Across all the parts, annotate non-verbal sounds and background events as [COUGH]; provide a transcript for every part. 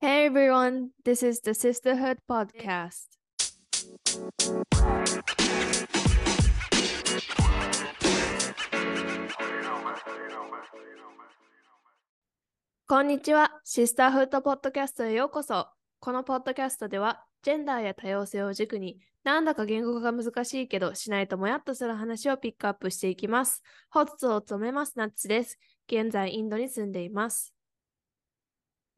Hey everyone, this is the Sisterhood Podcast. こんにちは、シスターフットポッドキャストへようこそ。このポッドキャストでは、ジェンダーや多様性を軸に、なんだか言語化が難しいけど、しないともやっとする話をピックアップしていきます。ホストを務めますナッツです。現在、インドに住んでいます。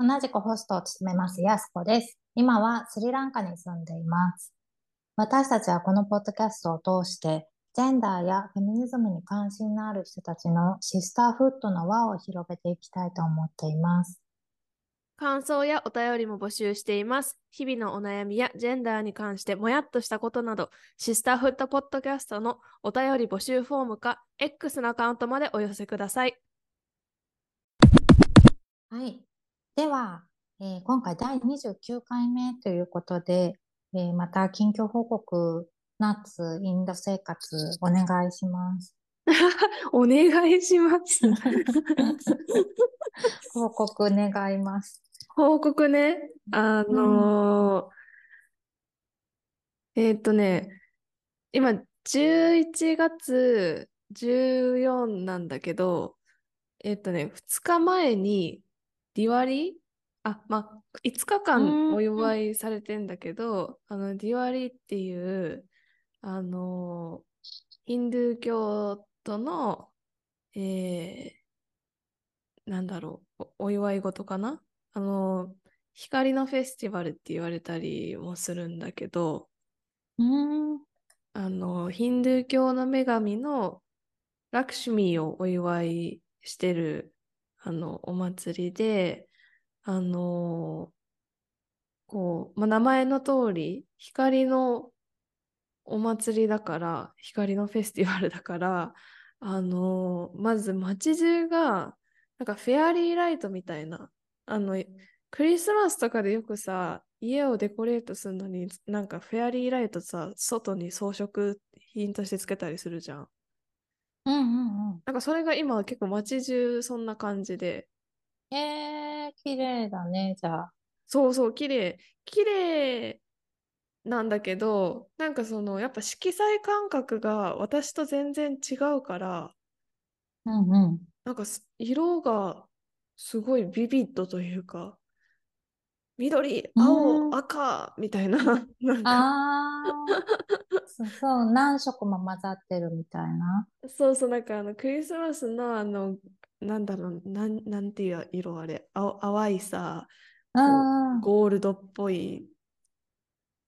同じくホストを務めますヤスコです。今はスリランカに住んでいます。私たちはこのポッドキャストを通して、ジェンダーやフェミニズムに関心のある人たちのシスターフットの輪を広げていきたいと思っています。感想やお便りも募集しています。日々のお悩みやジェンダーに関してもやっとしたことなど、シスターフットポッドキャストのお便り募集フォームか X のアカウントまでお寄せください。はい。では、えー今回第29回目ということで、えーまた近況報告、ナッツ、インド生活お願いします。お願いします。[LAUGHS] [LAUGHS] 報告願います。報告ね。あのーえーっとね、今11月14なんだけど、えーっとね、2日前にディワリ？あ、まあ、5日間お祝いされてんだけど、あの、ディワリっていう、あのーヒンドゥー教徒の、えーなんだろう、お、お祝い事かな？あの、光のフェスティバルって言われたりもするんだけど、うーん。あの、ヒンドゥー教の女神のラクシュミーをお祝いしてる、あの、お祭りで、あの、こう、まあ、名前の通り、光のお祭りだから、光のフェスティバルだから、あの、まず街中が、なんかフェアリーライトみたいな、あの、クリスマスとかでよくさ、家をデコレートするのに、なんかフェアリーライトさ、外に装飾品としてつけたりするじゃん。うんうんうん。なんかそれが今結構街中そんな感じで、えー、綺麗だね、じゃあ。そうそう、綺麗、綺麗なんだけど、なんかその、やっぱ色彩感覚が私と全然違うから、うんうん。なんかす色がすごいビビッドというか、緑、う青、ん赤みたいな、[LAUGHS] なんか、あー、そうそう、何色も混ざってるみたいな。そうそう、なんかあのクリスマスのあの、なんだろう、なん、なんていう色あれ、青淡いさ。ゴールドっぽい、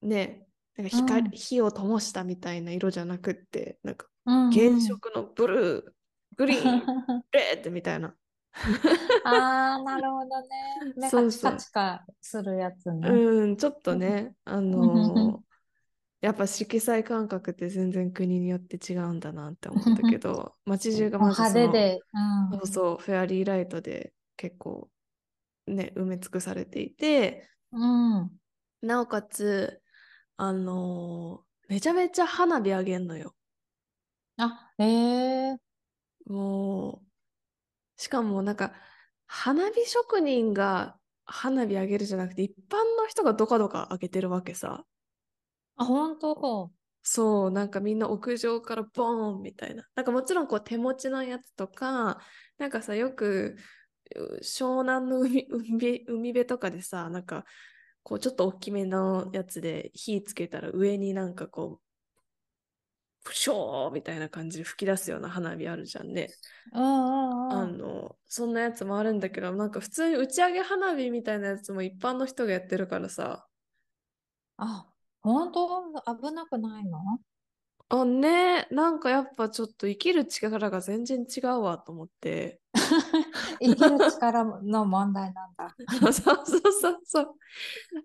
ね、なんか光、うん火を灯したみたいな色じゃなくって、なんか原色のブルー、グリーン、[LAUGHS] レッドみたいな。[LAUGHS] あー、なるほどね。そうそうカチカするやつね。うん、ちょっとね、あのー [LAUGHS] やっぱ色彩感覚って全然国によって違うんだなって思ったけど、街中がまずその、派手で、うん。そうそう、フェアリーライトで結構ね、埋め尽くされていて、うん。なおかつ、あのーめちゃめちゃ花火あげんのよ。あ、えー、もう、しかもなんか、花火職人が花火あげるじゃなくて、一般の人がどかどかあげてるわけさ。あ、本当？そう、なんかみんな屋上からボーンみたいな。なんかもちろんこう手持ちのやつとか、なんかさ、よくう湘南の海、海辺、海辺とかでさ、なんかこうちょっと大きめのやつで火つけたら上になんかこう、プショーみたいな感じで吹き出すような花火あるじゃんね。あうん。の、そんなやつもあるんだけど、なんか普通に打ち上げ花火みたいなやつも一般の人がやってるからさ、あ、本当？危なくないの？あ、ね、なんかやっぱちょっと生きる力が全然違うわと思って。[LAUGHS] 生きる力の問題なんだ。[LAUGHS] そうそうそうそう。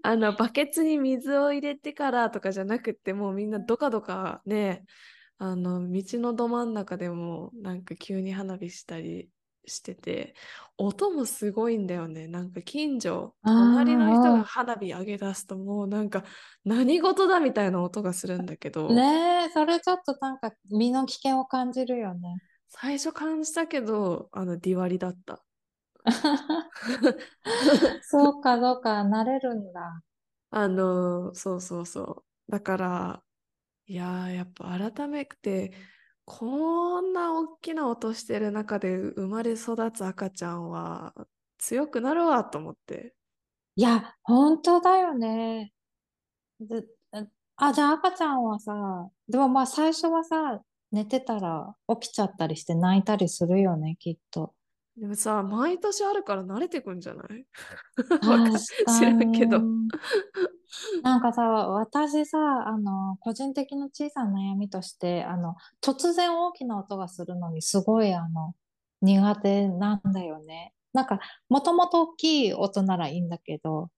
あの、バケツに水を入れてからとかじゃなくって、もうみんなどかどかね、あの、道のど真ん中でもなんか急に花火したりしてて、音もすごいんだよね。なんか近所、隣の人が花火上げ出すともうなんか何事だみたいな音がするんだけど、ねえ、それちょっとなんか身の危険を感じるよね。最初感じたけど、あの、ディワリだった。[LAUGHS] そうか、そうか、慣れるんだ。あの、そうそうそう。だから、いやー、やっぱ改めて、こんな大きな音してる中で生まれ育つ赤ちゃんは強くなるわと思って。いや、本当だよね。であ、じゃあ赤ちゃんはさ、でもまあ最初はさ、寝てたら起きちゃったりして泣いたりするよね、きっと。でもさ、毎年あるから慣れてくんじゃない？[LAUGHS] 知からんけど。に。[LAUGHS] なんかさ、私さ、あの、個人的な小さな悩みとして、あの、突然大きな音がするのにすごい、あの、苦手なんだよね。なんか、もともと大きい音ならいいんだけど、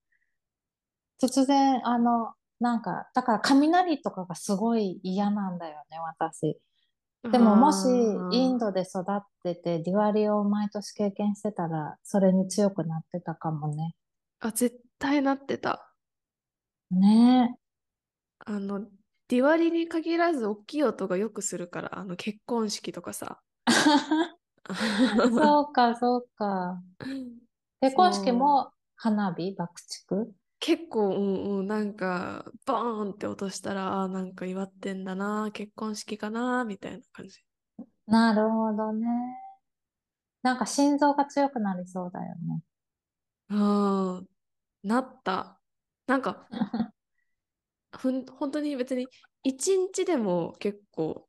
突然、あの、なんか、だから雷とかがすごい嫌なんだよね、私。でももしインあドで育っててディワリを毎年経験してたらそれに強くなってたかもね。ーあ、絶対なってた。ねあの、ディワリに限らず大きい音がよくするから、あの結婚式とかさ。[LAUGHS] そうか、そうか。[LAUGHS] 結婚式。も花火、爆竹？結構、うんうん、なんか、ボーンって落としたら、あーなんか祝ってんだな、結婚式かな、みたいな感じ。なるほどね。なんか心臓が強くなりそうだよね。うん、なった。なんか、ふん、本当に別に、一日でも結構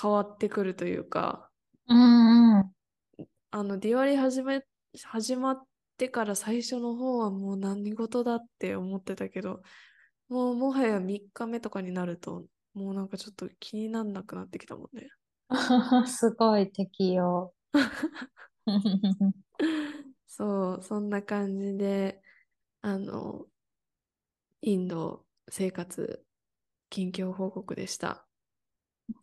変わってくるというか、うんうん。あの、ディワリ始め、始まってから最初の方はもう何事だって思ってたけど、もうもはや3日目とかになると、もうなんかちょっと気になんなくなってきたもんね。[LAUGHS] すごい適応。[LAUGHS] そう、そんな感じで、あの、インド生活近況報告でした。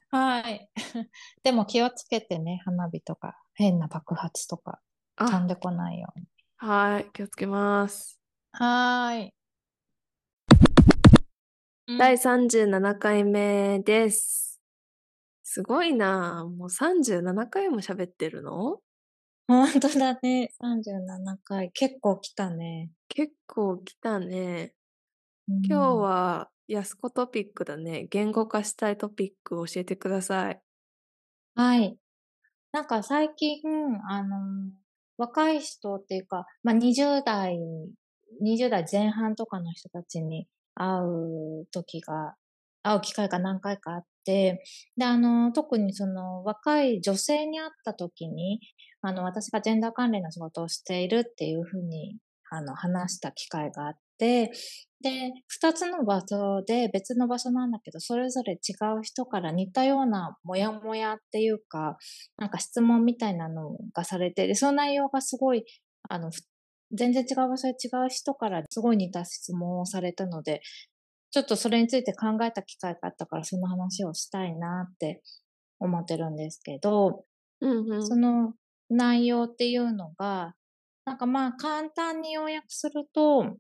はい。[LAUGHS] でも気をつけてね、花火とか変な爆発とか飛んあ、でこないように。はい、気をつけます。はーい。う第ん。37回目です。すごいな。もう37回も喋ってるの？本当だね。37回。結構来たね。結構来たね。う今日ん。は安子トピックだね。言語化したいトピック教えてください。はい。なんか最近、あの、若い人っていうか、まあ、20代、20代前半とかの人たちに会う時が、会う機会が何回かあって、で、あの、特にその若い女性に会った時に、あの、私がジェンダー関連の仕事をしているっていうふうに、あの、話した機会があって、で、二つの場所で別の場所なんだけど、それぞれ違う人から似たようなモヤモヤっていうか、なんか質問みたいなのがされて、で、その内容がすごい、あの、全然違う場所で違う人からすごい似た質問をされたので、ちょっとそれについて考えた機会があったから、その話をしたいなって思ってるんですけど、うんうん。その内容っていうのが、なんかまあ簡単に要約すると、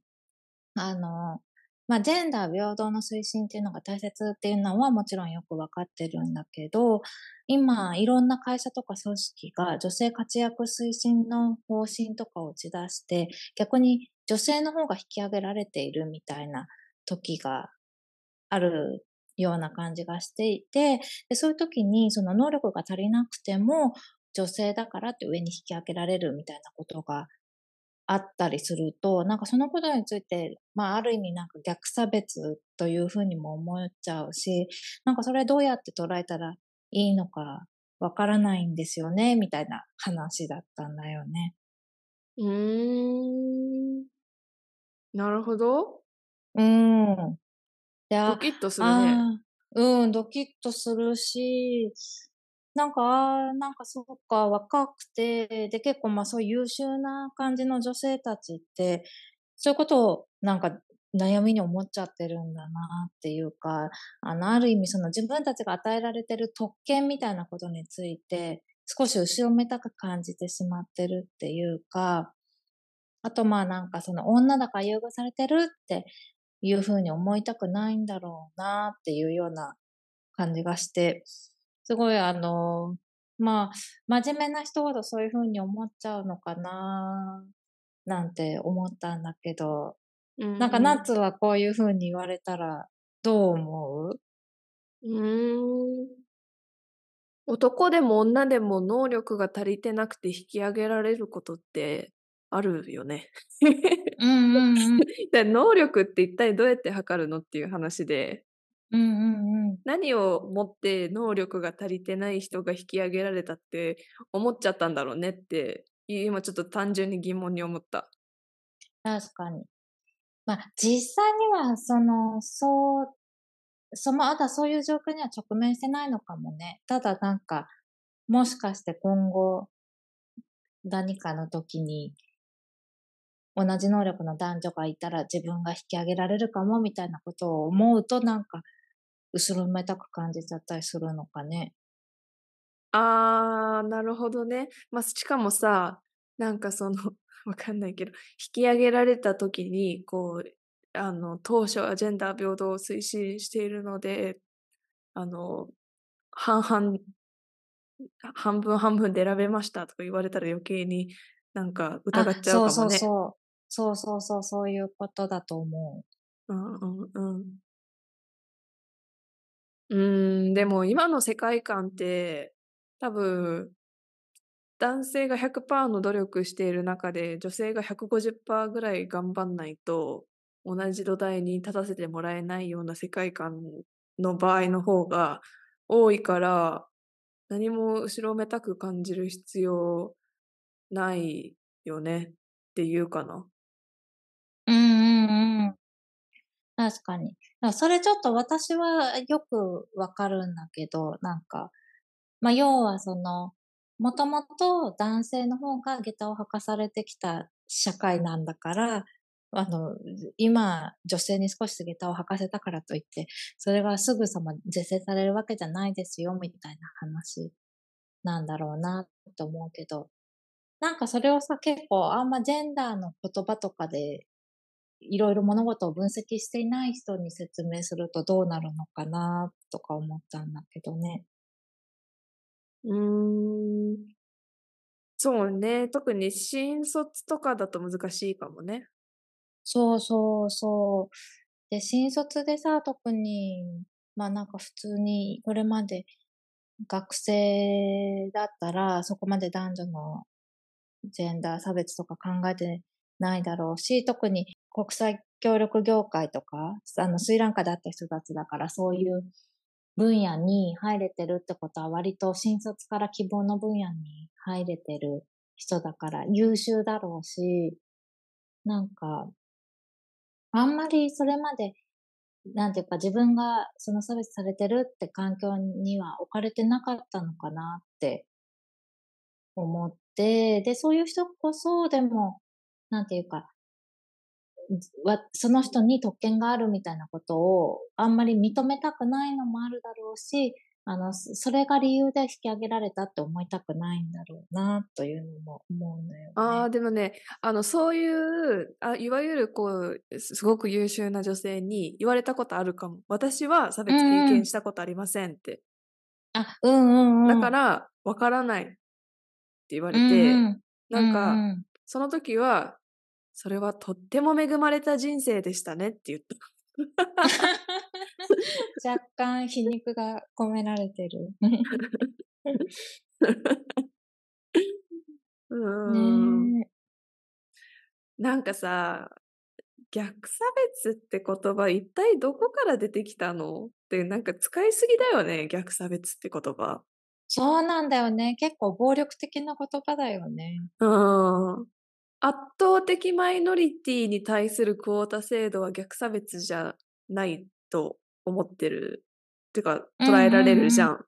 あの、まあ、ジェンダー平等の推進っていうのが大切っていうのはもちろんよくわかってるんだけど、今、いろんな会社とか組織が女性活躍推進の方針とかを打ち出して、逆に女性の方が引き上げられているみたいな時があるような感じがしていて、でそういう時にその能力が足りなくても、女性だからって上に引き上げられるみたいなことがあったりすると、なんかそのことについて、まあある意味なんか逆差別というふうにも思っちゃうし、なんかそれどうやって捉えたらいいのかわからないんですよね、みたいな話だったんだよね。うーん。なるほど。うん。ドキッとするね。あうん、ドキッとするし、なんか、なんかそっか、若くて、で、結構まあそういう優秀な感じの女性たちって、そういうことをなんか悩みに思っちゃってるんだなっていうか、あの、ある意味その自分たちが与えられてる特権みたいなことについて、少し後ろめたく感じてしまってるっていうか、あとまあなんかその女だから優遇されてるっていうふうに思いたくないんだろうなっていうような感じがして、すごいあの、まあ、真面目な人ほどそういうふうに思っちゃうのかな、なんて思ったんだけど、うんなんかナッツはこういうふうに言われたらどう思う？うーん。男でも女でも能力が足りてなくて引き上げられることってあるよね。うんうんうん。[LAUGHS] で能力って一体どうやって測るのっていう話で、うんうんうん。何をもって能力が足りてない人が引き上げられたって思っちゃったんだろうねって、今ちょっと単純に疑問に思った。確かに。まあ、実際には、その、そう、その、まだそういう状況には直面してないのかもね。ただなんか、もしかして今後、何かの時に、同じ能力の男女がいたら自分が引き上げられるかもみたいなことを思うとなんか、後ろめたく感じちゃったりするのかね。あー、なるほどね。まあ、しかもさ、なんかその、[LAUGHS] わかんないけど、引き上げられた時に、こう、あの、当初はジェンダー平等を推進しているので、あの、半々、半分半分で選べましたとか言われたら余計になんか疑っちゃうかもね。そうそうそう。そうそうそう、そういうことだと思うんうんうん。うん、でも今の世界観って、多分、男性が100%の努力している中で、女性が150%ぐらい頑張んないと、同じ土台に立たせてもらえないような世界観の場合の方が多いから、何も後ろめたく感じる必要ないよねっていうかな。う。うんうんうん。確かに。それちょっと私はよくわかるんだけど、なんか、まあ要はその、もともと男性の方が下駄を履かされてきた社会なんだから、あの、今、女性に少し下駄を履かせたからといって、それがすぐさま是正されるわけじゃないですよ、みたいな話なんだろうな、と思うけど、なんかそれをさ、結構あんまジェンダーの言葉とかで、いろいろ物事を分析していない人に説明するとどうなるのかな、とか思ったんだけどね。うーん。そうね。特に新卒とかだと難しいかもね。そうそうそう。で、新卒でさ、特に、まあなんか普通に、これまで学生だったら、そこまで男女のジェンダー差別とか考えてないだろうし、特に国際協力業界とか、あの、スリランカだった人たちだから、そういう分野に入れてるってことは割と新卒から希望の分野に入れてる人だから優秀だろうし、なんか、あんまりそれまで、なんていうか自分がその差別されてるって環境には置かれてなかったのかなって思って、で、そういう人こそでも、なんていうか、わその人に特権があるみたいなことをあんまり認めたくないのもあるだろうし、あの、そそれが理由で引き上げられたって思いたくないんだろうな、というのも思うのよね。ああ、でもね、あの、そういう、あ、いわゆるこう、すすごく優秀な女性に言われたことあるかも。私は差別経うんうん験したことありませんって。あ、うんうんうん。だから、わからないって言われうんて、うん、なんか、うんうんその時は、それはとっても恵まれた人生でしたねって言った。若干皮肉が込められてる。[LAUGHS] うーん。ねなんかさ、逆差別って言葉一体どこから出てきたの？ってなんか使いすぎだよね、逆差別って言葉。そうなんだよね。結構暴力的な言葉だよね。うん。圧倒的マイノリティに対するクオータ制度は逆差別じゃないと思ってる。ってか、捉えられるじゃん。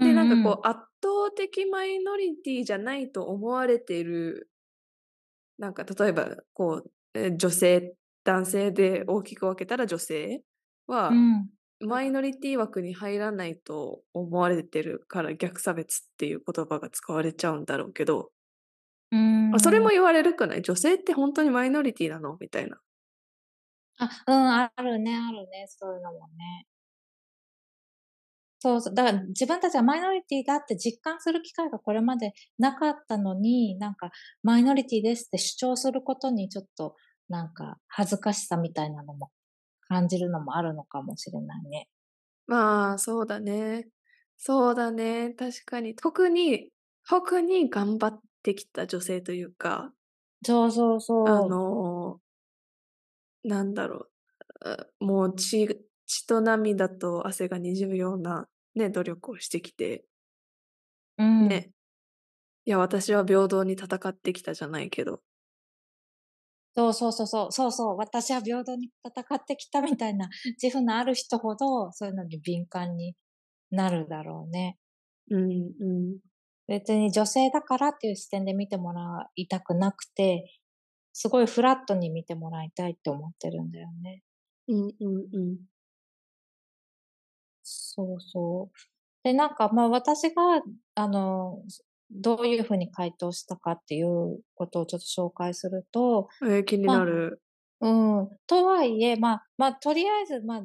で、なんかこう、圧倒的マイノリティじゃないと思われている、なんか例えば、こう、えー女性、男性で大きく分けたら女性はう、ん。マイノリティ枠に入らないと思われてるから逆差別っていう言葉が使われちゃうんだろうけど、うん。あそれも言われるくない？女性って本当にマイノリティなの？みたいな。あ、うん、あるね、あるね、そういうのもね。そうそう。だから自分たちはマイノリティだって実感する機会がこれまでなかったのに、なんかマイノリティですって主張することにちょっとなんか恥ずかしさみたいなのも感じるのもあるのかもしれないね。まあ、そうだね。そうだね。確かに。特に、特に頑張ってきた女性というか、そうそうそう。あの、なんだろう。もう血、血と涙と汗が滲むようなね、努力をしてきて、うん、ね。いや、私は平等に戦ってきたじゃないけど。そうそうそうそう、そうそう、私は平等に戦ってきたみたいな自負のある人ほど、そういうのに敏感になるだろうね。うん、うん。別に女性だからっていう視点で見てもらいたくなくて、すごいフラットに見てもらいたいって思ってるんだよね。うん、うん、うん。そうそう。で、なんか、まあ私が、あの、どういうふうに回答したかっていうことをちょっと紹介すると、えー気になる。うん。とはいえ、まあ、まあ、とりあえず、まあ、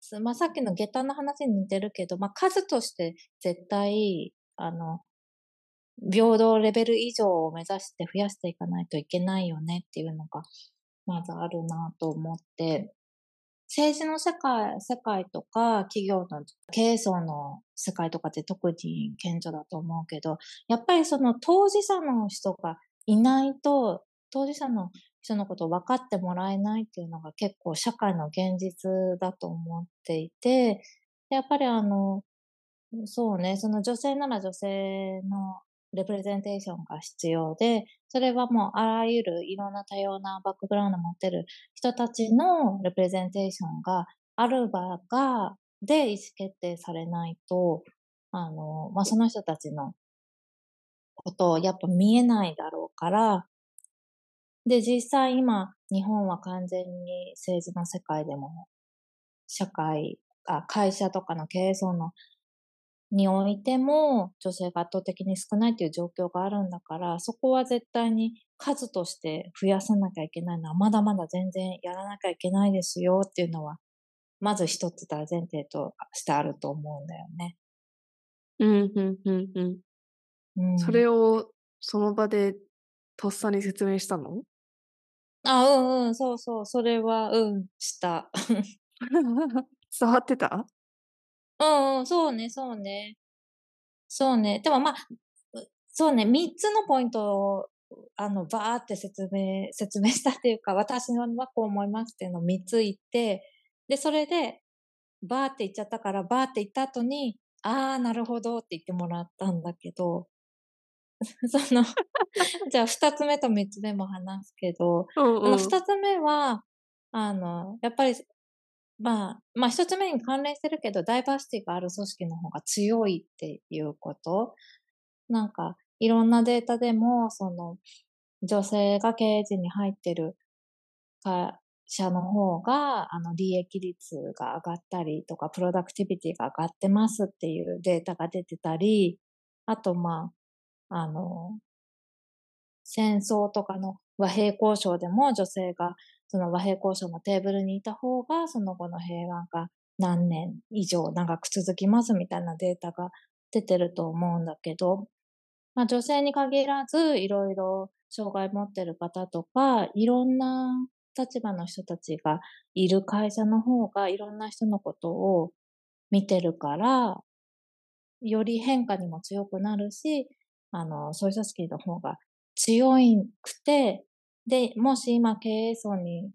すまあ、さっきの下駄の話に似てるけど、まあ、数として絶対、あの、平等レベル以上を目指して増やしていかないといけないよねっていうのが、まずあるなと思って、政治の世界、世界とか、企業の経営層の世界とかって特に顕著だと思うけど、やっぱりその当事者の人がいないと、当事者の人のことを分かってもらえないっていうのが結構社会の現実だと思っていて、やっぱりあの、そうね、その女性なら女性のレプレゼンテーションが必要で、それはもうあらゆるいろんな多様なバックグラウンドを持ってる人たちのレプレゼンテーションがある場が、で意思決定されないと、あの、まあ、その人たちのことをやっぱ見えないだろうから、で、実際今、日本は完全に政治の世界でも、社会、あ、会社とかの経営層の、においても、女性が圧倒的に少ないっていう状況があるんだから、そこは絶対に数として増やさなきゃいけないのは、まだまだ全然やらなきゃいけないですよっていうのは、まず一つ大前提としてあると思うんだよね。うん、うん、うん、うん。うん、それをその場でとっさに説明したの？あ、うんうん、そうそう、それは、うん、した。[LAUGHS] 伝わってた？うんうん、そうね、そうね。そうね。でもまあ、うそうね、三つのポイントを、あの、バーって説明、[LAUGHS] 説明したっていうか、私はこう思いますっていうのを三つ言って、で、それで、バーって言っちゃったから、バーって言った後に、あー、なるほどって言ってもらったんだけど、[LAUGHS] その、[LAUGHS] じゃあ二つ目と三つ目も話すけど、うんあの、うん。二つ目は、あの、やっぱり、まあ、まあ一つ目に関連してるけど、ダイバーシティがある組織の方が強いっていうこと。なんか、いろんなデータでも、その、女性が経営陣に入ってる会社の方が、あの、利益率が上がったりとか、プロダクティビティが上がってますっていうデータが出てたり、あと、まあ、あの、戦争とかの和平交渉でも女性がその和平交渉のテーブルにいた方がその後の平和が何年以上長く続きますみたいなデータが出てると思うんだけど、まあ女性に限らずいろいろ障害持ってる方とかいろんな立場の人たちがいる会社の方がいろんな人のことを見てるから、より変化にも強くなるし、あの、そういう組織の方が強くて、で、もし今経営層に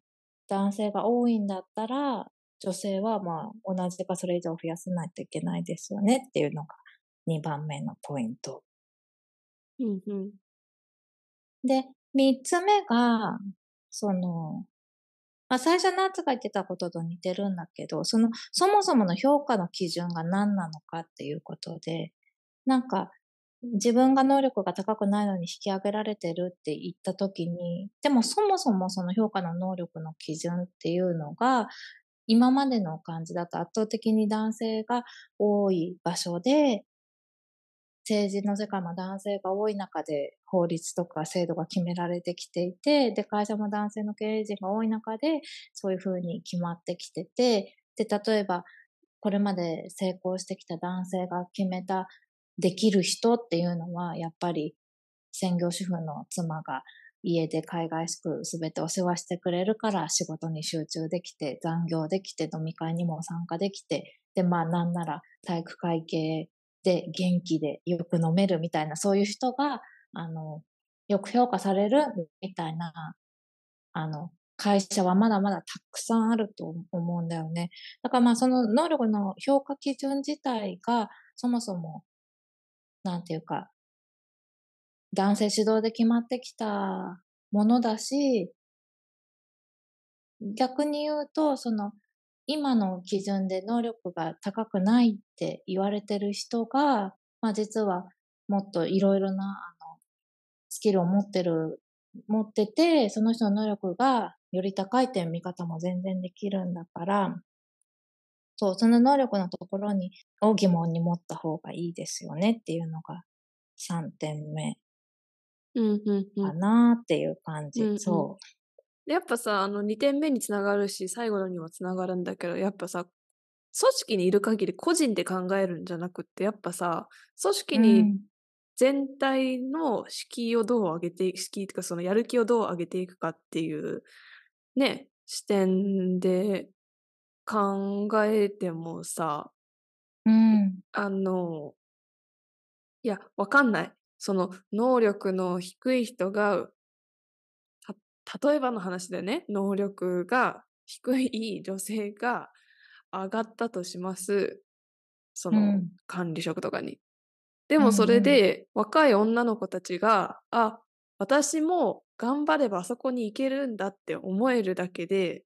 男性が多いんだったら、女性はまあ同じかそれ以上増やさないといけないですよねっていうのが2番目のポイント。うんうん。で、3つ目が、その、まあ最初の夏が言ってたことと似てるんだけど、その、そもそもの評価の基準が何なのかっていうことで、なんか、自分が能力が高くないのに引き上げられてるって言ったときに、でもそもそもその評価の能力の基準っていうのが、今までの感じだと圧倒的に男性が多い場所で、政治の世界も男性が多い中で法律とか制度が決められてきていて、で、会社も男性の経営陣が多い中で、そういうふうに決まってきてて、で、例えば、これまで成功してきた男性が決めたできる人っていうのは、やっぱり専業主婦の妻が家で海外しく全てお世話してくれるから仕事に集中できて、残業できて、飲み会にも参加できて、で、まあなんなら体育会系で元気でよく飲めるみたいな、そういう人が、あの、よく評価されるみたいな、あの、会社はまだまだたくさんあると思うんだよね。だからまあその能力の評価基準自体がそもそも、なんていうか、男性主導で決まってきたものだし、逆に言うと、その、今の基準で能力が高くないって言われてる人が、まあ実はもっといろいろな、あの、スキルを持ってる、持ってて、その人の能力がより高いって見方も全然できるんだから、そう、その能力のところに、を疑問に持った方がいいですよねっていうのが3点目かん。なっていう感じ。うんうんそでやっぱさ、あの2点目につながるし、最後のにもつながるんだけど、やっぱさ、組織にいる限り個人で考えるんじゃなくって、やっぱさ、組織う。にうん全体の敷居をどう上げていく、敷居とかそのやる気をどう上げていくかっていう、ね、視点で考えてもさ、うん。あの、いや、わかんない。その能力の低い人が、た例えばの話でね、能力が低い女性が上がったとします。そうのん。管理職とかに。でうんもそれうん。で若い女の子たちが、あ、私も頑張ればあそこに行けるんだって思えるだけで、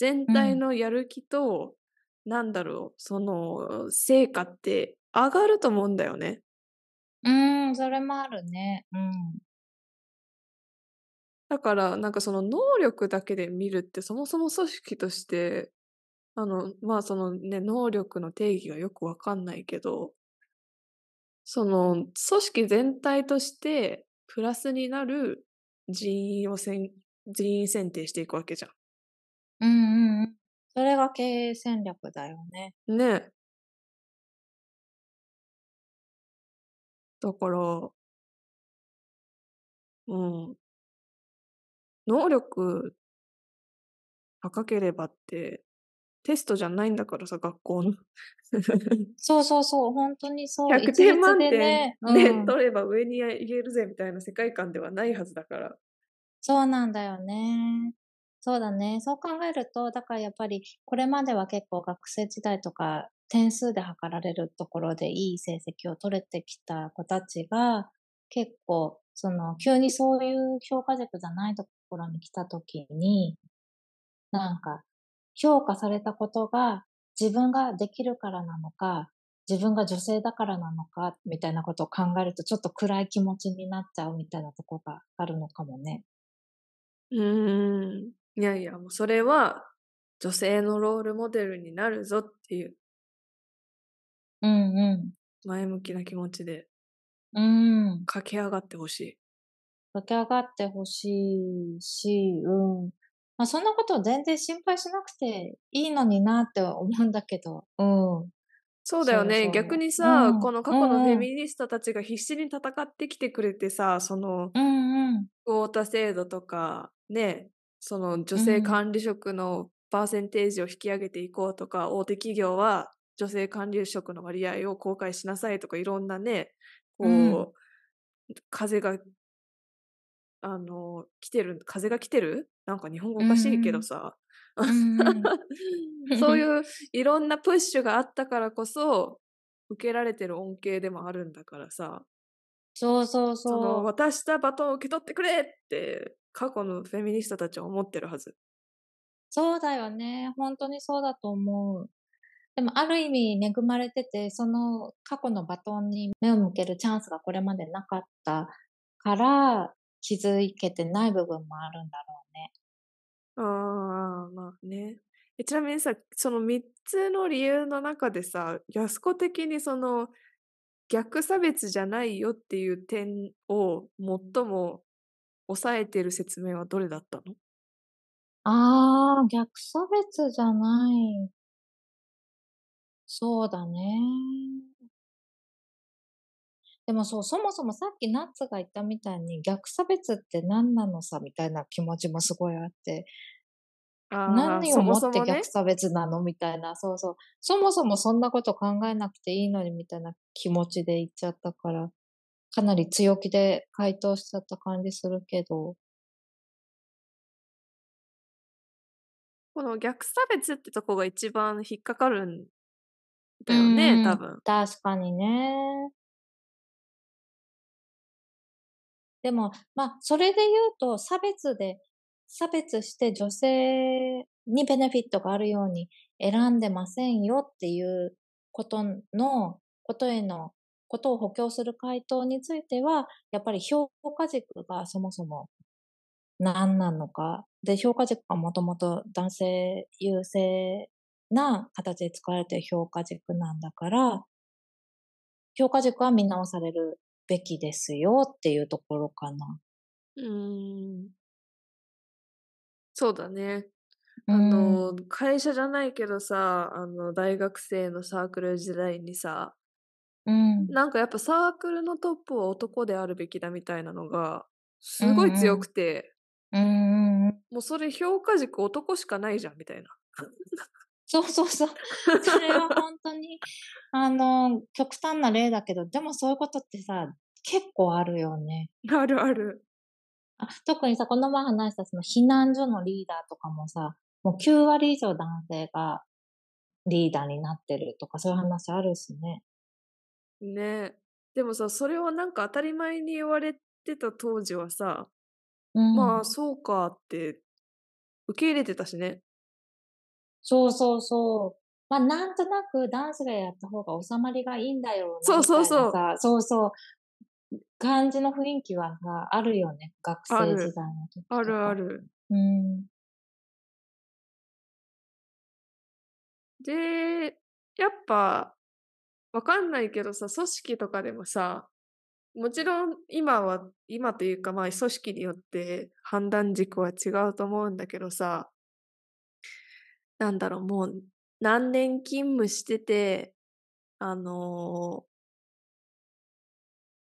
全うん。体のやる気と、なんだろう、その成果って上がると思うんだよね。うん、それもあるね。うん。だから、なんかその能力だけで見るって、そもそも組織として、あの、まあそのね、能力の定義がよくわかんないけど、その組織全体としてプラスになる人員をせん、人員選定していくわけじゃうんうんうん。それが経営戦略だよね。ん。ね。だから、うん。能力高ければって、テストじゃないんだからさ、学校の。そうそうそう、本当にそう。100一点律満点でね。うでん。取れば上に行けるぜみたいな世界観ではないはずだから。そうなんだよね。そうだね。そう考えると、だからやっぱり、これまでは結構学生時代とか、点数で測られるところでいい成績を取れてきた子たちが、結構、その、急にそういう評価軸じゃないところに来たときに、なんか、評価されたことが自分ができるからなのか、自分が女性だからなのか、みたいなことを考えると、ちょっと暗い気持ちになっちゃうみたいなところがあるのかもね。うーん。いやいや、もうそれは女性のロールモデルになるぞっていううんうん。前向きな気持ちでうん。駆け上がってほしい。駆け上がってほしいし、うん。まあ、そんなこと全然心配しなくていいのになっては思うんだけど、うん。そうそうだよね。そう。逆にうさ、ん。この過去のフェミニストたちが必死に戦ってきてくれてさ、その、うんうん。クォータ制度とか、ね、その女性うん。管理職のパーセンテージを引き上げていこうとか、大手企業は女性管理職の割合を公開しなさいとか、いろんなね、うん。こう、風が、あの、来てる、風が来てる？なんか日本語うおかしいけんうん。どさ。うんうん。[LAUGHS] そういう [LAUGHS] いろんなプッシュがあったからこそ、受けられてる恩恵でもあるんだからさ。そうそうその、そう。渡したバトンを受け取ってくれって、過去のフェミニストたちは思ってるはず。そうだよね。本当にそうだと思う。でも、ある意味恵まれてて、その過去のバトンに目を向けるチャンスがこれまでなかったから、気づけてない部分もあるんだろうね。ああ、まあね。え、ちなみにさ、その3つの理由の中でさ、安子的にその、逆差別じゃないよっていう点を最も抑えてる説明はどれだったの？ああ、逆差別じゃない。そうだね。でもそう、そもそもさっきナッツが言ったみたいに逆差別って何なのさみたいな気持ちもすごいあって、何をもって逆差別なのみたいな、そうそう。そもそもそんなこと考えなくていいのにみたいな気持ちで言っちゃったから、かなり強気で回答しちゃった感じするけど。この逆差別ってとこが一番引っかかるんだよね、うん多分。確かにね。でも、まあ、それで言うと、差別で、差別して女性にベネフィットがあるように選んでませんよっていうことの、ことへの、ことを補強する回答については、やっぱり評価軸がそもそも何なのか。で、評価軸がもともと男性優勢な形で使われている評価軸なんだから、評価軸は見直されるべきですよっていうところかな。うーん。そうだね。あうんの、会社じゃないけどさ、あの、大学生のサークル時代にさ、うん。なんかやっぱサークルのトップは男であるべきだみたいなのが、すごい強くて、うんうんうん。もうそれ評価軸男しかないじゃんみたいな。そうそうそう。それは本当に、あの、極端な例だけど、でもそういうことってさ、結構あるよね。[LAUGHS] あるある。あ特にさ、この前話したその避難所のリーダーとかもさ、もう9割以上男性がリーダーになってるとか、そういう話あるしね。ね。でもさ、それをなんか当たり前に言われてた当時はさ、うん。まあそうかって受け入れてたしね。そうそうそう。まあ、なんとなく男子がやった方が収まりがいいんだよな。そうそうそうそうそう。感じの雰囲気はさ、あるよね。学生時代の時とか。あるあ。る。うん。で、やっぱ、わかんないけどさ、組織とかでもさ、もちろん今は、今というかまあ組織によって判断軸は違うと思うんだけどさ、なんだろう、もう何年勤務してて、あのー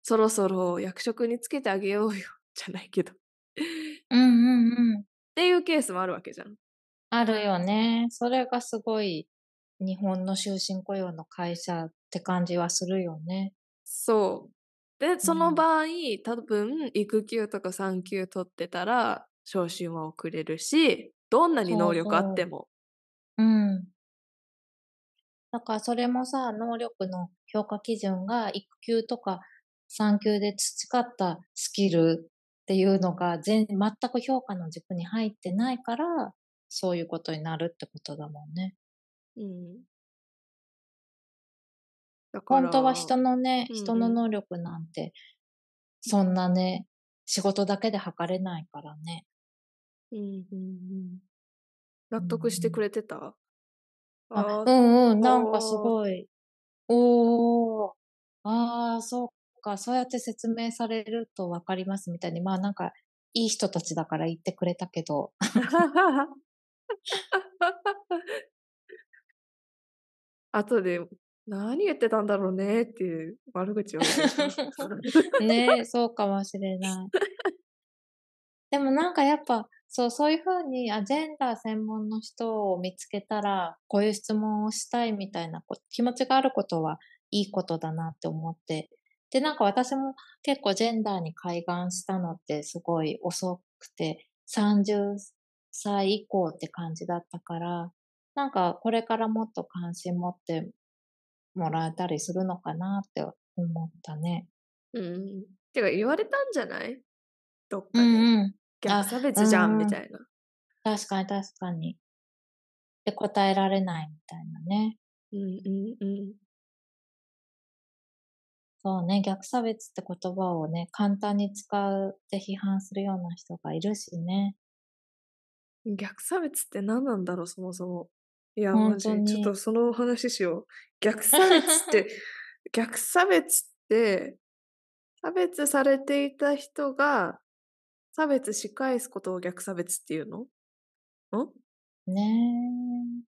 そろそろ役職につけてあげようよ、[LAUGHS] じゃないけど。っうんうんうん。ていうケースもあるわけじゃん。あるよね。それがすごい日本の終身雇用の会社って感じはするよね。そう。で、そのうん場合、多分、育休とか産休取ってたら、昇進は遅れるし、どんなに能力あっても。うん。だからそれもさ、能力の評価基準が育休とか産休で培ったスキルっていうのが全全く評価の軸に入ってないから、そういうことになるってことだもんね。うん。だから本当は人のね、うんうん人の能力なんて、そんなね、仕事だけで測れないからね。うんうんうん。納得してくれてた、あ、あーうんうん、なんかすごい。おー、ああ、そうか、そうやって説明されるとわかりますみたいに、まあなんか、いい人たちだから言ってくれたけど、[LAUGHS] 後で、何言ってたんだろうねっていう悪口を。[LAUGHS] [LAUGHS] ねそうかもしれない。でもなんかやっぱ、そう、そういうふうに、あ、ジェンダー専門の人を見つけたら、こういう質問をしたいみたいなこ気持ちがあることはいいことだなって思って。で、なんか私も結構ジェンダーに開眼したのってすごい遅くて、30歳以降って感じだったから、なんかこれからもっと関心持ってもらえたりするのかなって思ったね。うん。てか言われたんじゃない？どっかうで。んうん。逆差別じゃうんんみたいな。確かに確かに。で、答えられないみたいなね。うんうんうん。そうね、逆差別って言葉をね、簡単に使うって批判するような人がいるしね。逆差別って何なんだろう、そもそも。いや、本マジちょっとそのお話しよう。逆差別って、[LAUGHS] 逆差別って、差別されていた人が差別し返すことを逆差別っていうの？ん？ねえ。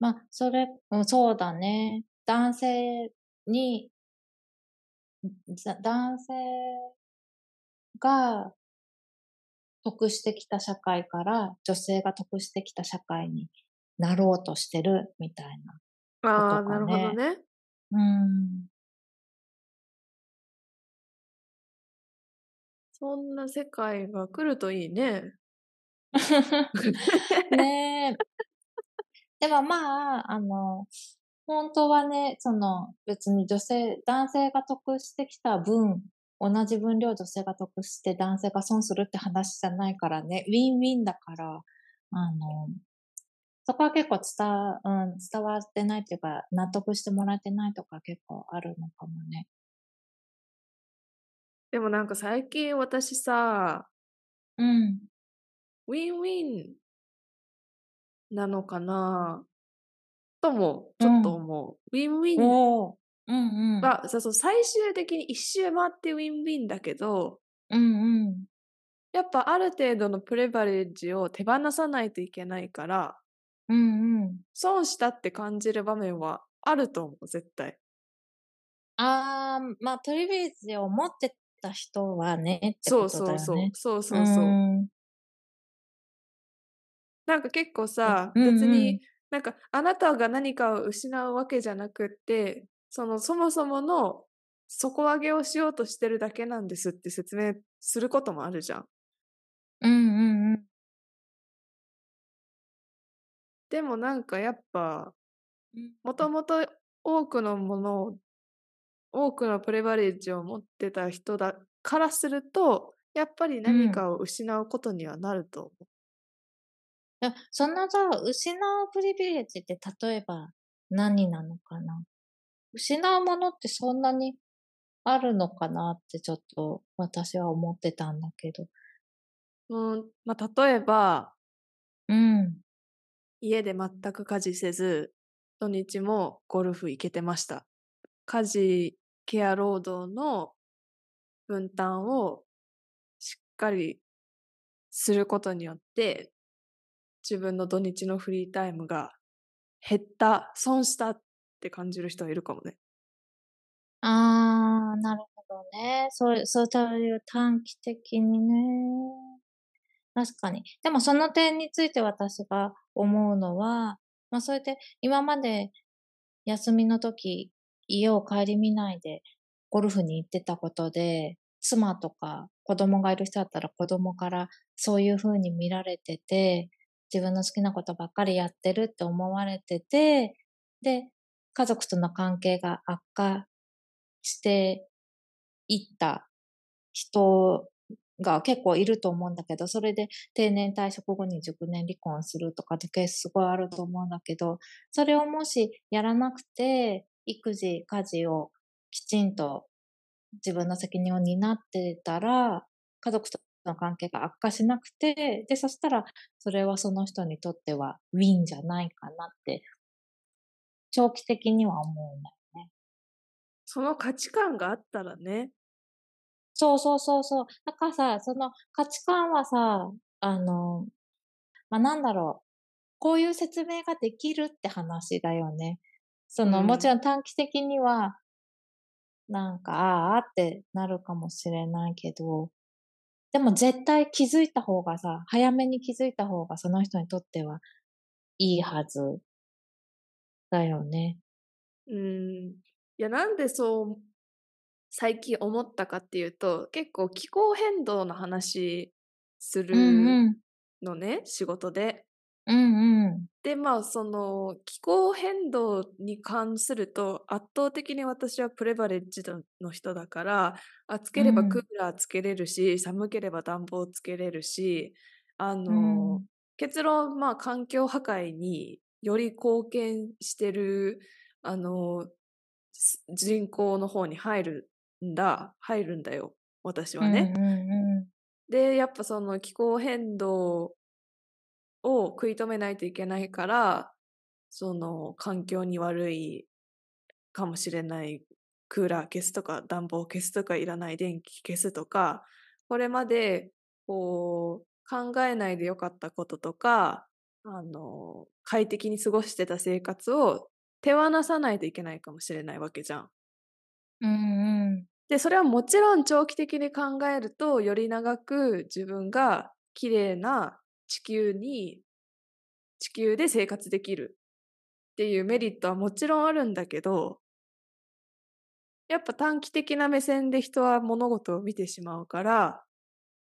まあ、それ、うんそうだね。男性に、ざ男性が得してきた社会から女性が得してきた社会になろうとしてるみたいな。ああ、ことかなるほどねね。うん。そんな世界が来るといいね。[LAUGHS] ねえ。でもまあ、あの、本当はね、その別に女性、男性が得してきた分、同じ分量女性が得して男性が損するって話じゃないからね、ウィンウィンだから、あの、そこは結構伝わ,、うん、伝わってないっていうか、納得してもらえてないとか結構あるのかもね。でもなんか最近私さ、うん。ウィンウィンなのかな？ともちょっと思う。ウィンウィンうんうん。が、そうそう最終的に一周回ってウィンウィンだけど、うんうん。やっぱある程度の privilege を手放さないといけないから、うんうん。損したって感じる場面はあると思う、絶対。あー、まあ、プリビレッジを持ってた人はね、そう。そうそう。そうそうそう。んなんか結構さ、うんうん別になんかあなたが何かを失うわけじゃなくって、そのそもそもの底上げをしようとしてるだけなんですって説明することもあるじゃん。うんうんでもなんかやっぱ、うんもともと多くのものを、多くのプレバレッジを持ってた人だからすると、やっぱり何かを失うことにはなると思う。いやそのさ、失うプリビレッジって例えば何なのかな？失うものってそんなにあるのかなってちょっと私は思ってたんだけど。うん、まあ、例えば、うん。家で全く家事せず、土日もゴルフ行けてました。家事、ケア労働の分担をしっかりすることによって、自分の土日のフリータイムが減った、損したって感じる人はいるかもね。あー、なるほどね。そう、そういう短期的にね。確かに。でもその点について私が思うのは、まあそれで今まで休みの時家を顧みないでゴルフに行ってたことで、妻とか子供がいる人だったら子供からそういう風に見られてて、自分の好きなことばっかりやってるって思われてて、で、家族との関係が悪化していった人が結構いると思うんだけど、それで定年退職後に熟年離婚するとかってケースすごいあると思うんだけど、それをもしやらなくて、育児、家事をきちんと自分の責任を担ってたら、家族との関係が悪化しなくて、で、そしたら、それはその人にとってはウィンじゃないかなって、長期的には思うんだよね。その価値観があったらね。そうそうそうそう。だからさ、その価値観はさ、あの、まあ、なんだろう。こういう説明ができるって話だよね。その、うんもちろん短期的には、なんか、ああってなるかもしれないけど、でも絶対気づいた方がさ、早めに気づいた方がその人にとってはいいはずだよね。うん。いや、なんでそう、最近思ったかっていうと、結構気候変動の話すうんるうん。のね、仕事で。うんうん。で、まあ、その気候変動に関すると、圧倒的に私はプレバレッジの人だから、暑ければうんクーラーつけれるし、寒ければ暖房つけれるし、あうの、ん。結論、まあ、環境破壊により貢献してる、あの、す人口の方に入るんだ、入るんだよ、私はね。うんうんうで、やっぱその気候変動を食い止めないといけないから、その環境に悪いかもしれないクーラー消すとか暖房消すとかいらない電気消すとか、これまでこう考えないでよかったこととか、あの、快適に過ごしてた生活を手放さないといけないかもしれないわけじゃん。うんうん。で、それはもちろん長期的に考えると、より長く自分が綺麗な地球に、地球で生活できるっていうメリットはもちろんあるんだけど、やっぱ短期的な目線で人は物事を見てしまうから、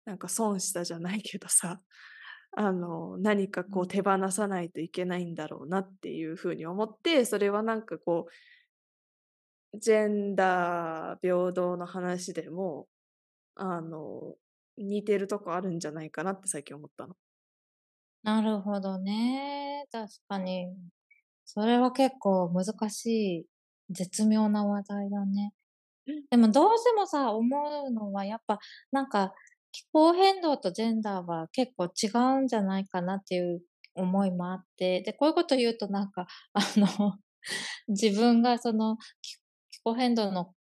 なんか損したじゃないけどさ、[LAUGHS] あの、何かこう手放さないといけないんだろうなっていうふうに思って、それはなんかこう、ジェンダー平等の話でも、あの、似てるとこあるんじゃないかなって最近思ったの。なるほどね。確かに。それは結構難しい、絶妙な話題だね。でもどうしてもさ、思うのはやっぱなんか気候変動とジェンダーは結構違うんじゃないかなっていう思いもあって、で、こういうこと言うとなんか、あの、[LAUGHS] 自分がその気気候変動の、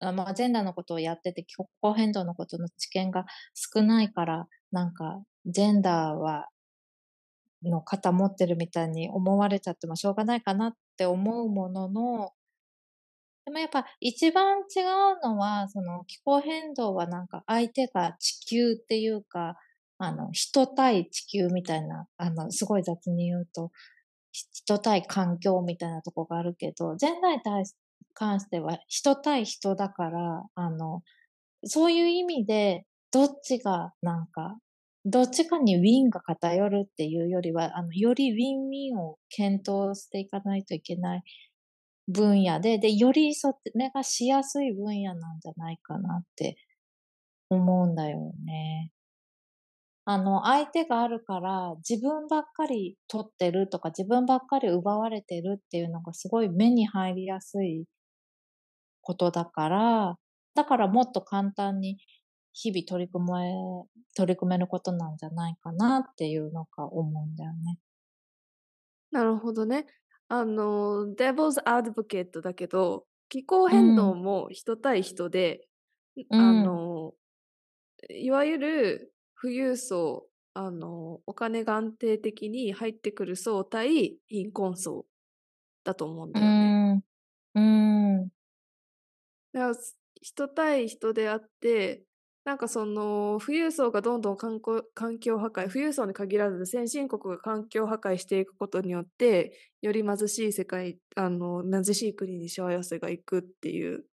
まあ、ジェンダーのことをやってて気候変動のことの知見が少ないから、なんか、ジェンダーはの肩持ってるみたいに思われちゃってもしょうがないかなって思うものの、でもやっぱ一番違うのは、その気候変動はなんか相手が地球っていうか、あの、人対地球みたいな、あの、すごい雑に言うと、人対環境みたいなとこがあるけど、ジェンダーに対し関しては人対人だから、あの、そういう意味で、どっちがなんか、どっちかにウィンが偏るっていうよりは、あの、よりウィンウィンを検討していかないといけない分野で、で、よりそれがしやすい分野なんじゃないかなって思うんだよね。あの、相手があるから自分ばっかり取ってるとか自分ばっかり奪われてるっていうのがすごい目に入りやすいことだから、だからもっと簡単に日々取り組め、取り組めることなんじゃないかなっていうのが思うんだよね。なるほどね。あの、devil's advocate だけど、気候う変動ん、も人対人で、うあん、の、いわゆる富裕層、あの、お金が安定的に入ってくる層対貧困層だと思うんうだよね。ん、うん、だからす人対人であって、なんかその富裕層がどんどん環境破壊、富裕層に限らず先進国が環境破壊していくことによって、より貧しい世界、あの、貧しい国にしわ寄せがいくっていう。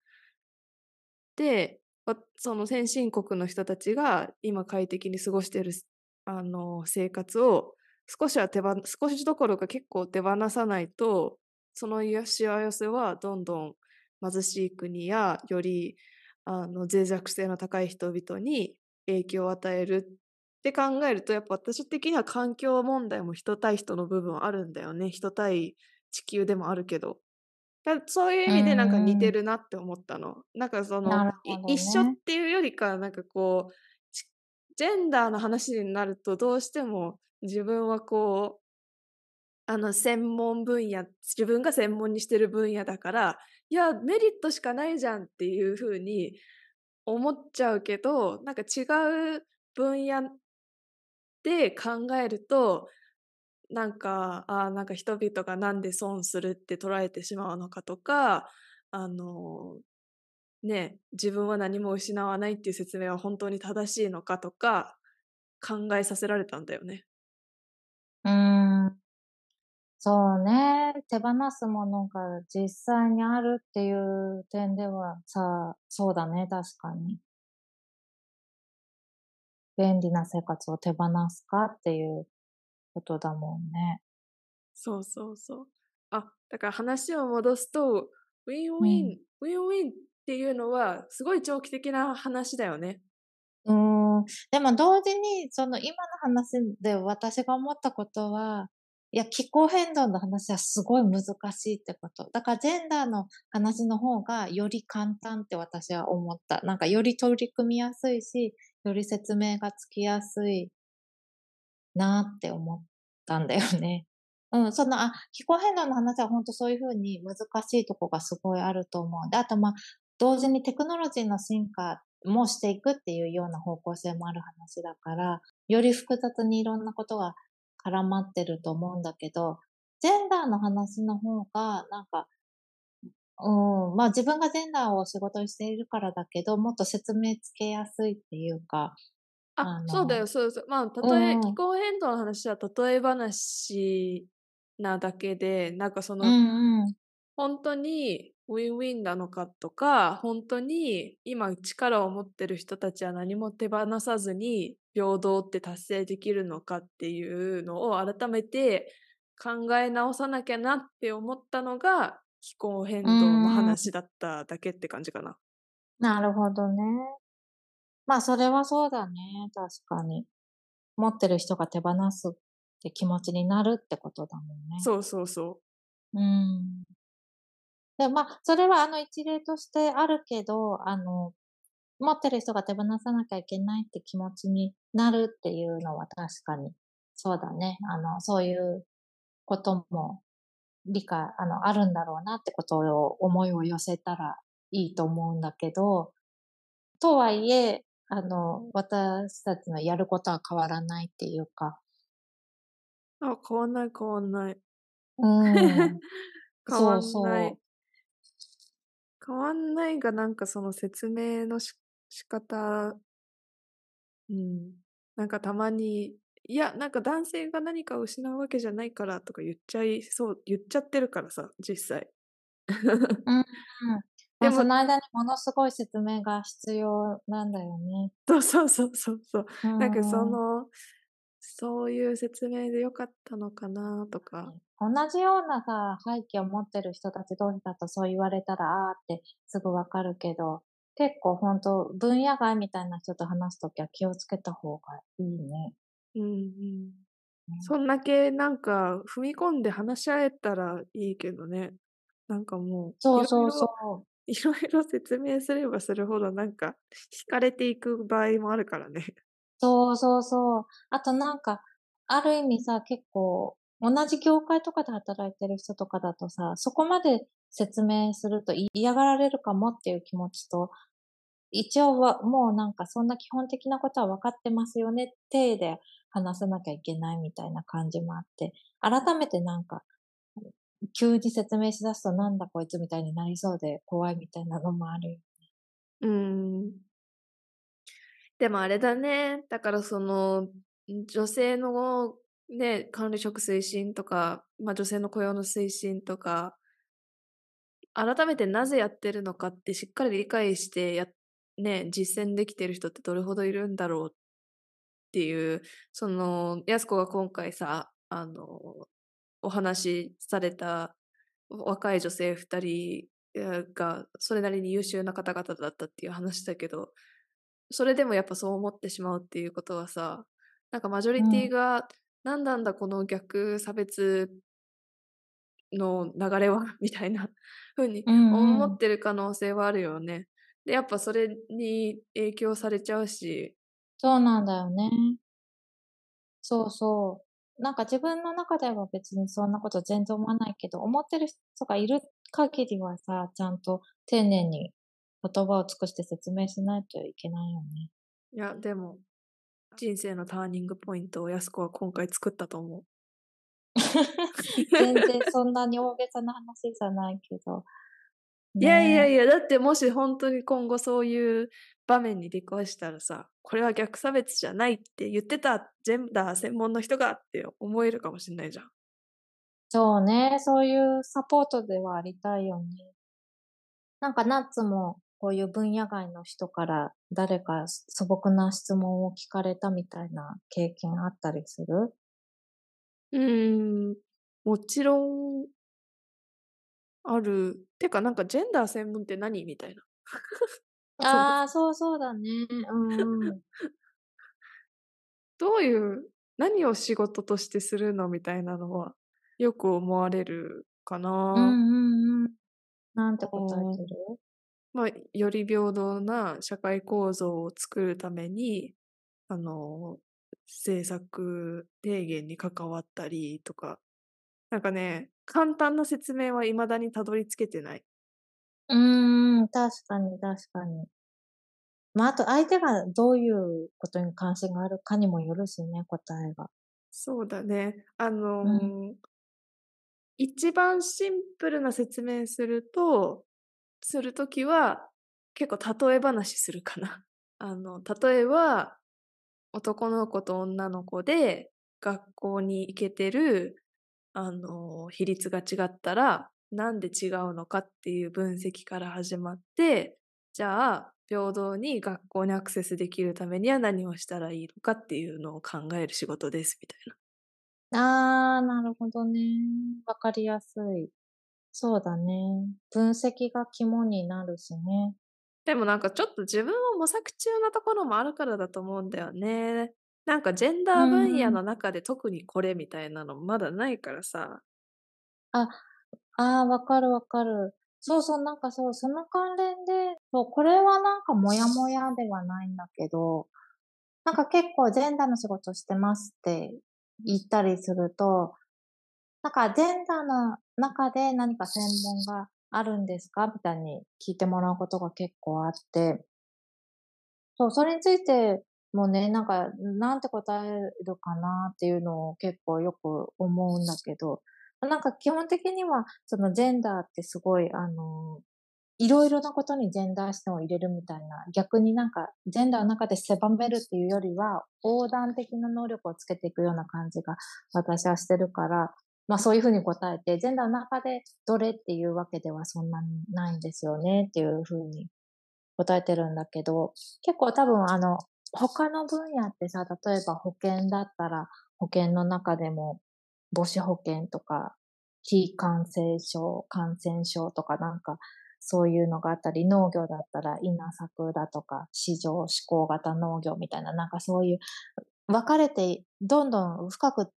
で、その先進国の人たちが今快適に過ごしてるあの生活を少しは手放少しどころか結構手放さないとそのしわ寄せはどんどん貧しい国やよりあの脆弱性の高い人々に影響を与えるって考えるとやっぱ私的には環境問題も人対人の部分あるんだよね人対地球でもあるけどだそういうう意味でなんか似てん、るなって思ったの。なんかそなのいるほど一緒っね。ていうよりかなんかこうちジェンダーの話になるとどうしても自分はこうあの専門分野自分が専門にしてる分野だからいやメリットしかないじゃんっていう風に思っちゃうけどなんか違う分野で考えるとなんかあーなんか人々がなんで損するって捉えてしまうのかとかあのね自分は何も失わないっていう説明は本当に正しいのかとか考えさせられたんだよね。うん、そうね。手放すものが実際にあるっていう点ではさ、そうだね。確かに。便利な生活を手放すかっていうことだもんね。そうそうそう。あ、だから話を戻すと、ウィンウうィン、ん。ウィンウィンっていうのは、すごい長期的な話だよね。うーん。でも同時に、その今の話で私が思ったことは、いや、気候変動の話はすごい難しいってこと。だからジェンダーの話の方がより簡単って私は思った。なんかより取り組みやすいし、より説明がつきやすいなって思ったんだよね。[LAUGHS] うん、その、あ、気候変動の話は本当そういうふうに難しいとこがすごいあると思う。で、あとまあ、同時にテクノロジーの進化もしていくっていうような方向性もある話だから、より複雑にいろんなことが絡まってると思うんだけど、ジェンダーの話の方が、なんか、うん、まあ自分がジェンダーを仕事にしているからだけど、もっと説明つけやすいっていうか、あ、あの、そうだよ、そうそう。まあ、例え、うん気候変動の話は例え話なだけで、なんかそうんの、うん、本当にウィンウィンなのかとか、本当に今力を持ってる人たちは何も手放さずに平等って達成できるのかっていうのを改めて考え直さなきゃなって思ったのが気候変動の話だっただけって感じかな。なるほどね。まあそれはそうだね、確かに。持ってる人が手放すって気持ちになるってことだもんね。そうそうそう。うん。で、まあ、それはあの一例としてあるけど、あの、持ってる人が手放さなきゃいけないって気持ちになるっていうのは確かに、そうだね。あの、そういうことも理解、あの、あるんだろうなってことを思いを寄せたらいいと思うんだけど、とはいえ、あの、私たちのやることは変わらないっていうか、あ、変わんない変わんない。うん。[LAUGHS] 変わんそうないそう。変わんないがなんかその説明のし仕方、うん。なんかたまに、いや、なんか男性が何かを失うわけじゃないからとか言っちゃいそう、言っちゃってるからさ、実際。[LAUGHS] うん。うん。でもまあ、その間にものすごい説明が必要なんだよね。そうそうそうそうそう。うなんかそん。の、そういう説明でよかったのかなとか。同じようなさ、背景を持ってる人たち同士だとそう言われたら、あーってすぐわかるけど、結構本当分野外みたいな人と話すときは気をつけた方がいいね。うんうん。うんそんだけなんか踏み込んで話し合えたらいいけどね。なんかもう、そうそうろ、そう。いろいろ説明すればするほどなんか惹かれていく場合もあるからね。そうそうそう。あとなんか、ある意味さ、結構、同じ業界とかで働いてる人とかだとさ、そこまで説明すると嫌がられるかもっていう気持ちと、一応はもうなんかそんな基本的なことは分かってますよねってで話さなきゃいけないみたいな感じもあって、改めてなんか、急に説明しだすとなんだこいつみたいになりそうで怖いみたいなのもあるよね。うん。でもあれだね。だからその、女性のね、管理職推進とか、まあ女性の雇用の推進とか、改めてなぜやってるのかってしっかり理解してや、ね、実践できてる人ってどれほどいるんだろうっていう、その、やす子が今回さ、あの、お話しされた若い女性2人がそれなりに優秀な方々だったっていう話だけど、それでもやっぱそう思ってしまうっていうことはさ、なんかマジョリティが何なんだこの逆差別の流れは？[LAUGHS] みたいな風に。思ってる可能性はあるよね。で、やっぱそれに影響されちゃうし、そうなんだよね。そうそう。なんか自分の中では別にそんなこと全然思わないけど、思ってる人がいる限りはさ、ちゃんと丁寧に言葉を尽くして説明しないといけないよね。いや、でも、人生のターニングポイントをやす子は今回作ったと思う。[LAUGHS] 全然そんなに大げさな話じゃないけど。いやいやねいや、だってもし本当に今後そういう場面に出くわしたらさ、これは逆差別じゃないって言ってたジェンダー専門の人がって思えるかもしれないじゃん。そうね。そういうサポートではありたいよね。なんかナッツもこういう分野外の人から誰か素朴な質問を聞かれたみたいな経験あったりする？うーん、もちろんある。てか、なんかジェンダー専門って何？みたいな。[LAUGHS] ああ、そうそうだね。うんうん。[LAUGHS] どういう、何を仕事としてするの？みたいなのは、よく思われるかうんな。うんうん。なんて答えてる？まあ、より平等な社会構造を作るために、あの、政策提言に関わったりとか、なんかね、簡単な説明は未だにたどり着けてない。うーん、確かに確かに。まあ、あと相手がどういうことに関心があるかにもよるしね、答えが。そうだね。あのうん。ー一番シンプルな説明するとするときは、結構例え話するかな。[LAUGHS] あの、例えば、男の子と女の子で学校に行けてる、あの、比率が違ったら、なんで違うのかっていう分析から始まって、じゃあ、平等に学校にアクセスできるためには何をしたらいいのかっていうのを考える仕事です、みたいな。ああ、なるほどね。わかりやすい。そうだね。分析が肝になるしね。でもなんかちょっと自分を模索中なところもあるからだと思うんだよね。なんかジェンダー分野の中で特にこれみたいなのまだないからさ。あ、ああ、わかるわかる。そうそう、なんかそう、その関連で、そう、これはなんかモヤモヤではないんだけど、なんか結構ジェンダーの仕事してますって言ったりすると、なんかジェンダーの中で何か専門があるんですか？みたいに聞いてもらうことが結構あって、そう、それについてもね、なんか、なんて答えるかなっていうのを結構よく思うんだけど、なんか基本的には、そのジェンダーってすごい、あの、いろいろなことにジェンダー視点を入れるみたいな、逆になんか、ジェンダーの中で狭めるっていうよりは、横断的な能力をつけていくような感じが私はしてるから、まあそういうふうに答えて、ジェンダーの中でどれっていうわけではそんなにないんですよねっていうふうに答えてるんだけど、結構多分あの、他の分野ってさ、例えば保険だったら、保険の中でも母子保険とか、非感染症、感染症とかなんか、そういうのがあったり、農業だったら稲作だとか、市場志向型農業みたいな、なんかそういう、分かれて、どんどん深く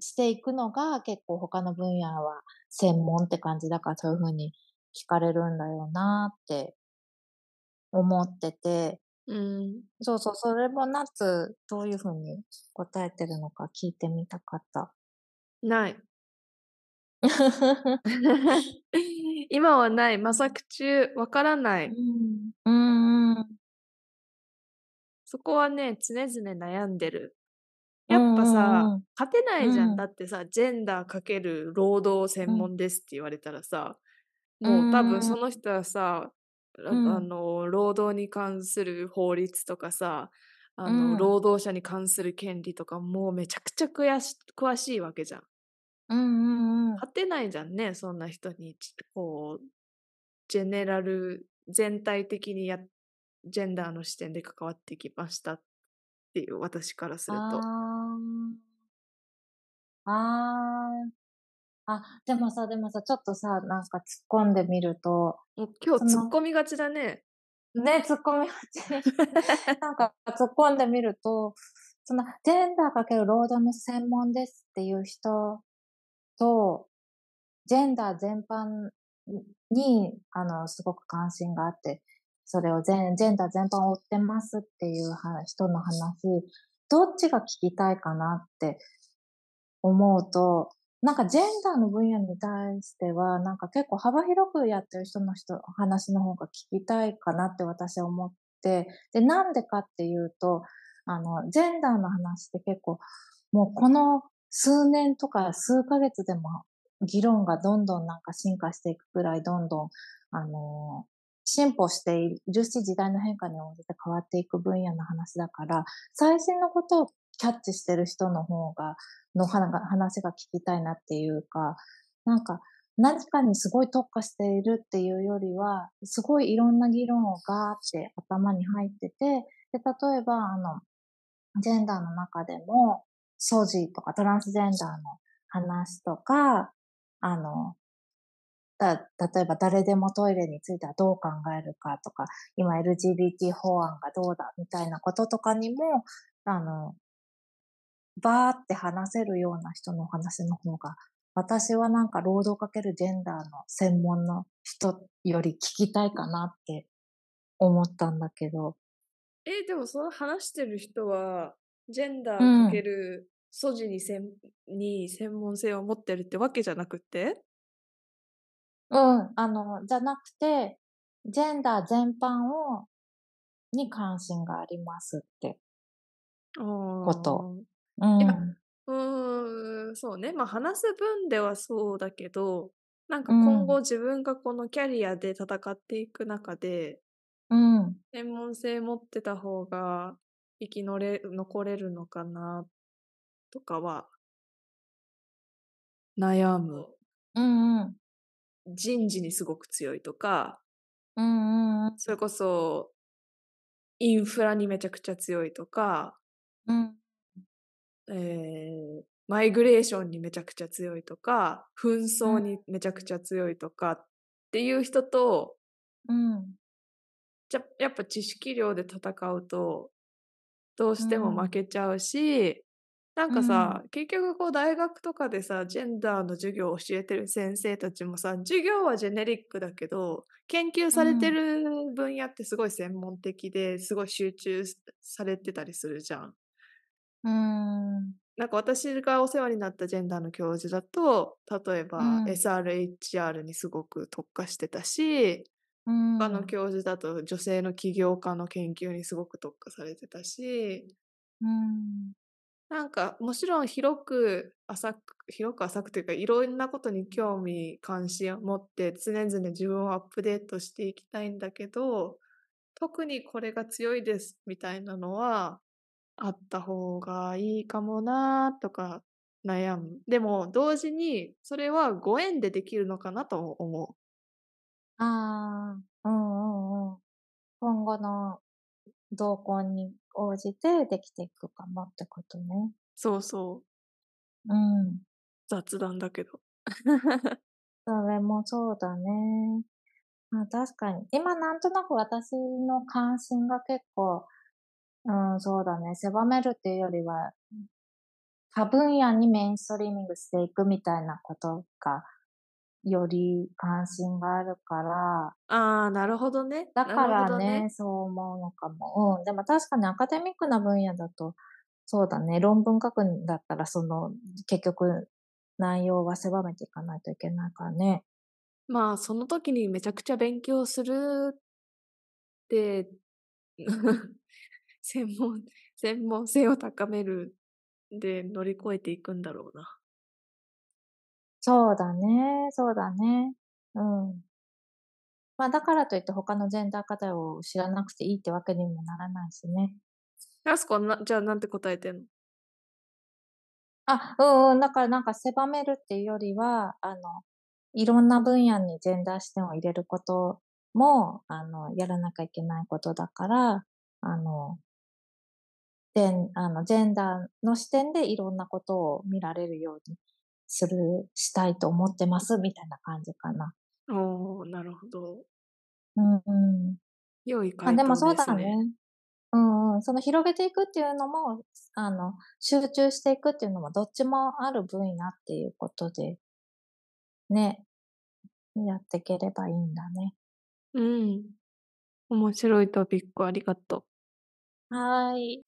していくのが結構他の分野は専門って感じだからそういうふうに聞かれるんだよなって思ってて、うん。そうそう、それも夏どういうふうに答えてるのか聞いてみたかった。ない。[LAUGHS] [LAUGHS] 今はない。模索中。わからない。うん、うん、うん。そこはね、常々悩んでる。やっぱさ、勝てないじゃん。うん。だってさ、ジェンダーかける労働専門ですって言われたらさ、うんもう多分その人はさ、あうん。あの、労働に関する法律とかさ、あの、うん。労働者に関する権利とかもうめちゃくちゃ詳し詳しいわけじゃん。うんうんうん。勝てないじゃんね、そんな人に、ちこう、ジェネラル、全体的にや、ジェンダーの視点で関わってきましたっていう、私からすると。ああ。ああ。あ、でもさ、でもさ、ちょっとさ、なんか突っ込んでみると、今日突っ込みがちだね。ね、突っ込みがちに [LAUGHS] なんか突っ込んでみると、そのジェンダーかける労働の専門ですっていう人と、ジェンダー全般に、あの、すごく関心があって、それを全、ジェンダー全般追ってますっていう人の話、どっちが聞きたいかなって思うと、なんかジェンダーの分野に対しては、なんか結構幅広くやってる人の人、話の方が聞きたいかなって私は思って、で、なんでかっていうと、あの、ジェンダーの話って結構、もうこの数年とか数ヶ月でも議論がどんどんなんか進化していくくらいどんどん、あの進歩しているし、時代の変化に応じて変わっていく分野の話だから、最新のことをキャッチしてる人の方が、の話が聞きたいなっていうか、なんか何かにすごい特化しているっていうよりは、すごいいろんな議論をガーって頭に入ってて、で、例えば、あの、ジェンダーの中でも、ソジとかトランスジェンダーの話とか、あの、だ例えば誰でもトイレについてはどう考えるかとか、今 LGBT 法案がどうだみたいなこととかにも、あの、バーって話せるような人の話の方が、私はなんか労働かけるジェンダーの専門の人より聞きたいかなって思ったんだけど。え、でもその話してる人は、ジェンダうんーかける素地に専に専門性を持ってるってわけじゃなくて？うん、あの、じゃなくて、ジェンダー全般を、に関心がありますって。こことうん。いやうーん、そうね。まあ話す分ではそうだけど、なんかうん今後自分がこのキャリアで戦っていく中で、うん。専門性持ってた方が生きのれ残れるのかなとかは悩む。うんうん。人事にすごく強いとか、うんうんそれこそインフラにめちゃくちゃ強いとか、うん。えーマイグレーションにめちゃくちゃ強いとか、紛争にめちゃくちゃ強いとかっていう人と、うん。じゃやっぱ知識量で戦うと、どうしても負けちゃうし、なんかさ、結局こう大学とかでさ、ジェンダーの授業を教えてる先生たちもさ、授業はジェネリックだけど、研究されてる分野ってすごい専門的ですごい集中されてたりするじゃん。うん。なんか私がお世話になったジェンダーの教授だと、例えばうん SRHR にすごく特化してたし、うん。他の教授だと女性の起業家の研究にすごく特化されてたし、うん。なんかもちろん広く浅く、広く浅くというかいろんなことに興味関心を持って常々自分をアップデートしていきたいんだけど、特にこれが強いですみたいなのはあった方がいいかもなとか悩む。でも同時にそれはご縁でできるのかなと思ああ、うんうんうん。今後の動向に応じてできていくかもってことね。う。そうそう。うん。雑談だけど。[LAUGHS] それもそうだね。まあ確かに。今なんとなく私の関心が結構、うん、そうだね。狭めるっていうよりは、多分野にメインストリーミングしていくみたいなことが、より関心があるから、ああ、なるほどね。だからほどね、そう思うのかも。うん。でも確かにアカデミックな分野だと、そうだね。論文書くんだったら、その、結局、内容は狭めていかないといけないからね。まあ、その時にめちゃくちゃ勉強するって、[LAUGHS] 専門、専門性を高めるで乗り越えていくんだろうな。そうだね。そうだね。うん。まあ、だからといって他のジェンダー課題を知らなくていいってわけにもならないしね。やすこな、じゃあなんて答えてんの？あ、うんうん。だからなんか狭めるっていうよりは、あの、いろんな分野にジェンダー視点を入れることも、あの、やらなきゃいけないことだから、あの、ジェンあのジェンダーの視点でいろんなことを見られるようにする、したいと思ってます、みたいな感じかな。おー、なるほど。うんうん。良いまあで回答ですね。もそうだね。うんうん。その広げていくっていうのも、あの、集中していくっていうのもどっちもある分野っていうことで、ね、やっていければいいんだね。うん。面白いトピックありがとう。はーい。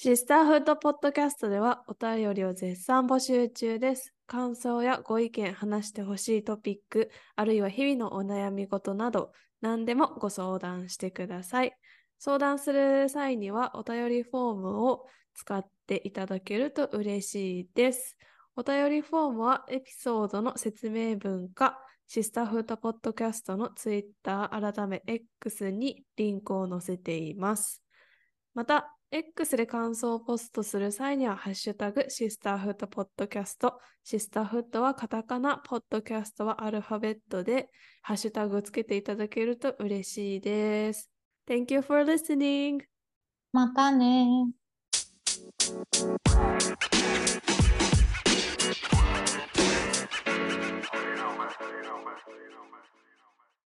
シスターフードポッドキャストではお便りを絶賛募集中です。感想やご意見、話してほしいトピック、あるいは日々のお悩み事など、何でもご相談してください。相談する際にはお便りフォームを使っていただけると嬉しいです。お便りフォームはエピソードの説明文か、シスターフードポッドキャストのツイッター改め X にリンクを載せています。また、X で感想をポストする際には、ハッシュタグ、シスターフットポッドキャスト、シスターフットはカタカナ、ポッドキャストはアルファベットで、ハッシュタグをつけていただけると嬉しいです。Thank you for listening! またね。